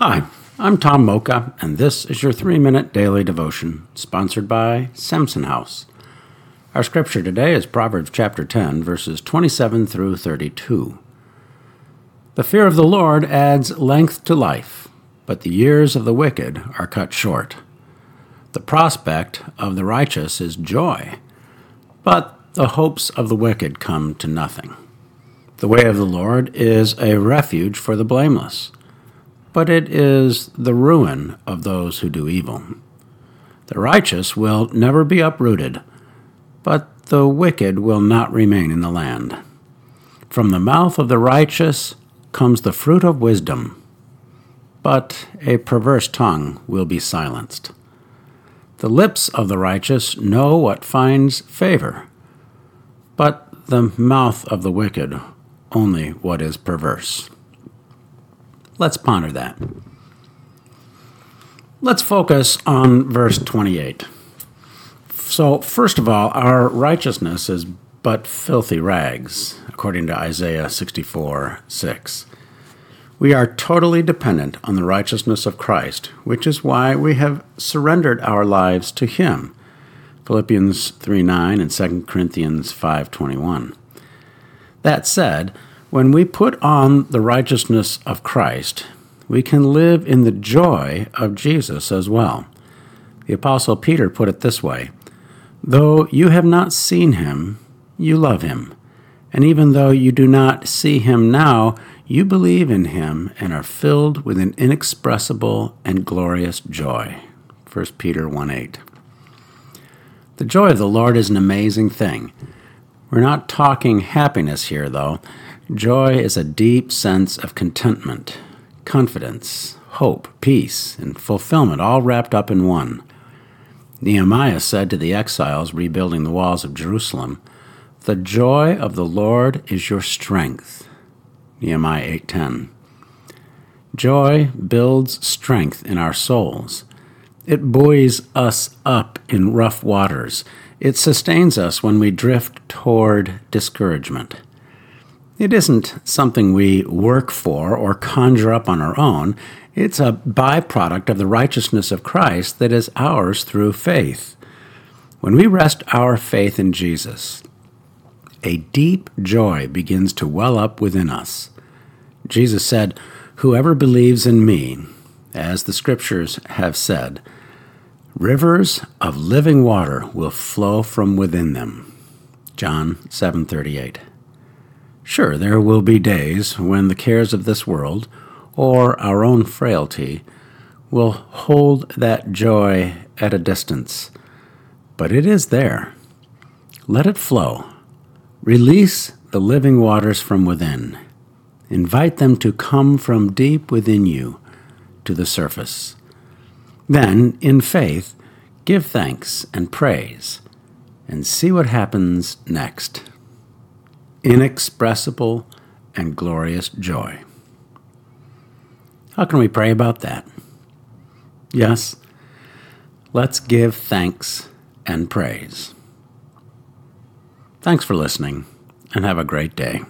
Hi, I'm Tom Mocha, and this is your three minute daily devotion, sponsored by Samson House. Our scripture today is Proverbs chapter 10, verses 27 through 32. The fear of the Lord adds length to life, but the years of the wicked are cut short. The prospect of the righteous is joy, but the hopes of the wicked come to nothing. The way of the Lord is a refuge for the blameless but it is the ruin of those who do evil. The righteous will never be uprooted, but the wicked will not remain in the land. From the mouth of the righteous comes the fruit of wisdom, but a perverse tongue will be silenced. The lips of the righteous know what finds favor, but the mouth of the wicked only what is perverse. Let's ponder that. Let's focus on verse 28. So, first of all, our righteousness is but filthy rags, according to Isaiah 64 6. We are totally dependent on the righteousness of Christ, which is why we have surrendered our lives to Him. Philippians 3 9 and 2 Corinthians 5 21. That said, when we put on the righteousness of Christ, we can live in the joy of Jesus as well. The Apostle Peter put it this way Though you have not seen him, you love him. And even though you do not see him now, you believe in him and are filled with an inexpressible and glorious joy. 1 Peter 1 8. The joy of the Lord is an amazing thing. We're not talking happiness here, though. Joy is a deep sense of contentment, confidence, hope, peace, and fulfillment all wrapped up in one. Nehemiah said to the exiles rebuilding the walls of Jerusalem, "The joy of the Lord is your strength." Nehemiah 8:10. Joy builds strength in our souls. It buoys us up in rough waters. It sustains us when we drift toward discouragement. It isn't something we work for or conjure up on our own. It's a byproduct of the righteousness of Christ that is ours through faith. When we rest our faith in Jesus, a deep joy begins to well up within us. Jesus said, Whoever believes in me, as the scriptures have said, rivers of living water will flow from within them. John 7:38. Sure, there will be days when the cares of this world, or our own frailty, will hold that joy at a distance. But it is there. Let it flow. Release the living waters from within. Invite them to come from deep within you to the surface. Then, in faith, give thanks and praise, and see what happens next inexpressible and glorious joy. How can we pray about that? Yes, let's give thanks and praise. Thanks for listening, and have a great day.